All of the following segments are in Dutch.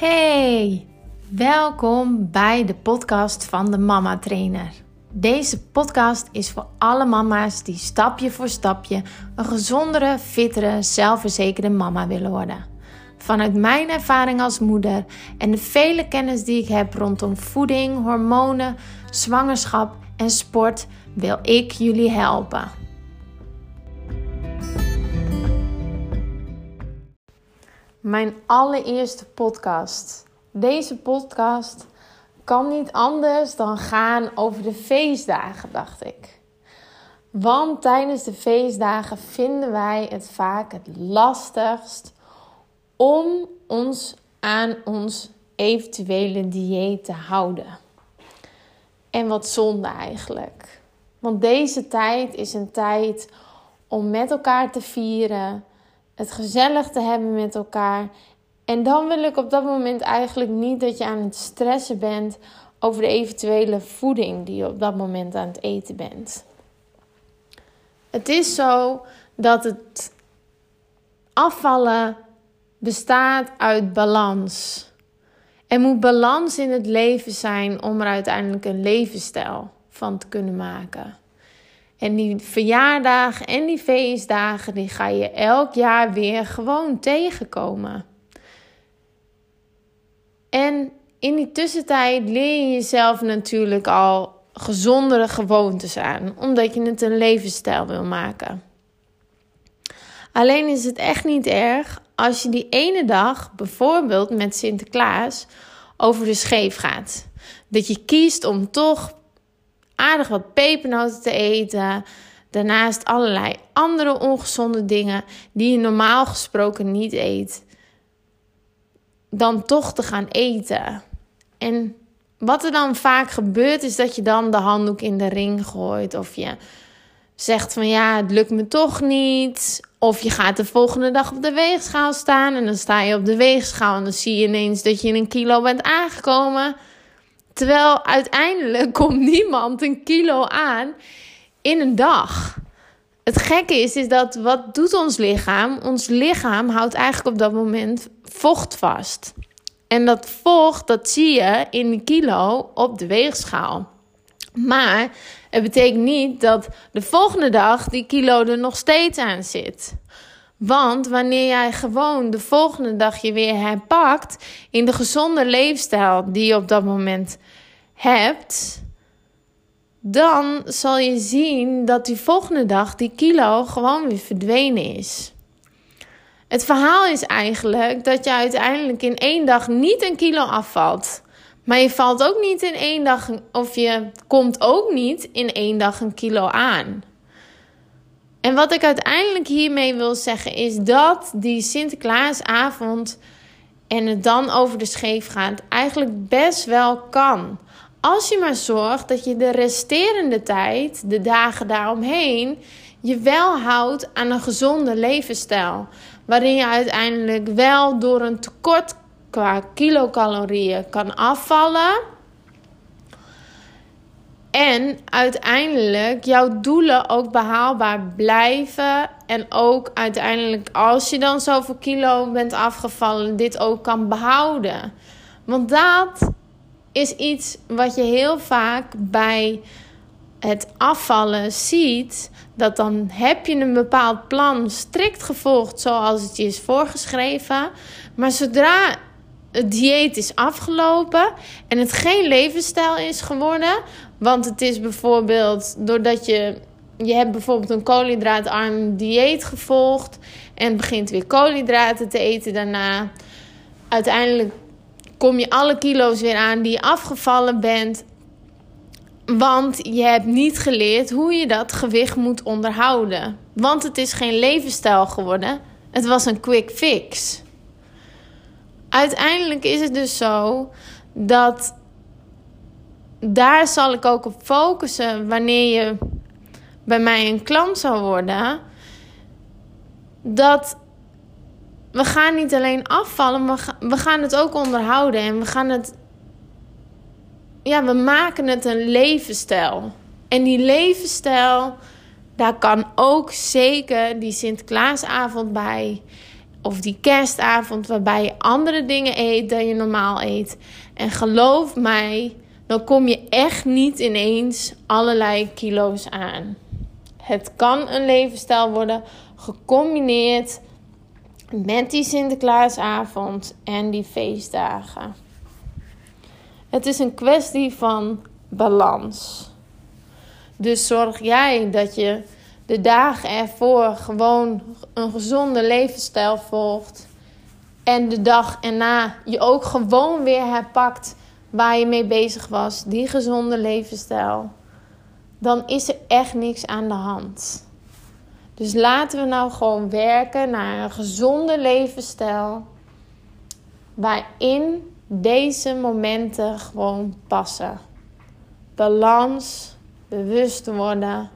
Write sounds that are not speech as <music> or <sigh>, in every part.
Hey, welkom bij de podcast van de Mama Trainer. Deze podcast is voor alle mama's die stapje voor stapje een gezondere, fittere, zelfverzekerde mama willen worden. Vanuit mijn ervaring als moeder en de vele kennis die ik heb rondom voeding, hormonen, zwangerschap en sport wil ik jullie helpen. Mijn allereerste podcast. Deze podcast kan niet anders dan gaan over de feestdagen, dacht ik. Want tijdens de feestdagen vinden wij het vaak het lastigst om ons aan ons eventuele dieet te houden. En wat zonde eigenlijk. Want deze tijd is een tijd om met elkaar te vieren, het gezellig te hebben met elkaar. En dan wil ik op dat moment eigenlijk niet dat je aan het stressen bent over de eventuele voeding die je op dat moment aan het eten bent. Het is zo dat het afvallen bestaat uit balans. Er moet balans in het leven zijn om er uiteindelijk een levensstijl van te kunnen maken. En die verjaardagen en die feestdagen, die ga je elk jaar weer gewoon tegenkomen. En in die tussentijd leer je jezelf natuurlijk al gezondere gewoontes aan, omdat je het een levensstijl wil maken. Alleen is het echt niet erg als je die ene dag, bijvoorbeeld met Sinterklaas, over de scheef gaat. Dat je kiest om toch aardig wat pepernoten te eten. Daarnaast allerlei andere ongezonde dingen die je normaal gesproken niet eet. Dan toch te gaan eten. En wat er dan vaak gebeurt, is dat je dan de handdoek in de ring gooit. Of je zegt van ja, het lukt me toch niet. Of je gaat de volgende dag op de weegschaal staan. En dan sta je op de weegschaal en dan zie je ineens dat je in een kilo bent aangekomen. Terwijl uiteindelijk <laughs> komt niemand een kilo aan in een dag. Het gekke is, is dat wat doet ons lichaam? Ons lichaam houdt eigenlijk op dat moment vocht vast. En dat vocht, dat zie je in kilo op de weegschaal. Maar het betekent niet dat de volgende dag die kilo er nog steeds aan zit. Want wanneer jij gewoon de volgende dag je weer herpakt in de gezonde leefstijl die je op dat moment hebt, dan zal je zien dat die volgende dag die kilo gewoon weer verdwenen is. Het verhaal is eigenlijk dat je uiteindelijk in één dag niet een kilo afvalt. Maar je valt ook niet in één dag, of je komt ook niet in één dag een kilo aan. En wat ik uiteindelijk hiermee wil zeggen is dat die Sinterklaasavond en het dan over de scheef gaat eigenlijk best wel kan. Als je maar zorgt dat je de resterende tijd, de dagen daaromheen, je wel houdt aan een gezonde levensstijl. Waarin je uiteindelijk wel door een tekort qua kilocalorieën kan afvallen. En uiteindelijk jouw doelen ook behaalbaar blijven. En ook uiteindelijk, als je dan zoveel kilo bent afgevallen, dit ook kan behouden. Want dat is iets wat je heel vaak bij het afvallen ziet. Dat dan heb je een bepaald plan strikt gevolgd zoals het je is voorgeschreven. Maar zodra het dieet is afgelopen en het geen levensstijl is geworden. Want het is bijvoorbeeld doordat je. Je hebt bijvoorbeeld een koolhydraatarm dieet gevolgd. En begint weer koolhydraten te eten daarna. Uiteindelijk kom je alle kilo's weer aan die je afgevallen bent. Want je hebt niet geleerd hoe je dat gewicht moet onderhouden. Want het is geen levensstijl geworden. Het was een quick fix uiteindelijk is het dus zo dat daar zal ik ook op focussen wanneer je bij mij een klant zou worden. Dat we gaan niet alleen afvallen, we gaan het ook onderhouden. En we gaan het. Ja, we maken het een levensstijl. En die levensstijl, daar kan ook zeker die Sinterklaasavond bij. Of die kerstavond waarbij je andere dingen eet dan je normaal eet. En geloof mij, dan kom je echt niet ineens allerlei kilo's aan. Het kan een levensstijl worden gecombineerd met die Sinterklaasavond en die feestdagen. Het is een kwestie van balans. Dus zorg jij dat je de dagen ervoor gewoon een gezonde levensstijl volgt. En de dag erna je ook gewoon weer herpakt waar je mee bezig was, die gezonde levensstijl. Dan is er echt niks aan de hand. Dus laten we nou gewoon werken naar een gezonde levensstijl. Waarin deze momenten gewoon passen. Balans, bewust worden.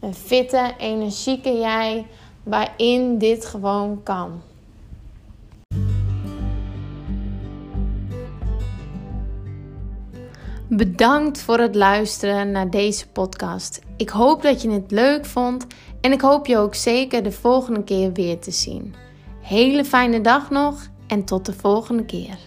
Een fitte, energieke jij waarin dit gewoon kan. Bedankt voor het luisteren naar deze podcast. Ik hoop dat je het leuk vond en ik hoop je ook zeker de volgende keer weer te zien. Hele fijne dag nog en tot de volgende keer.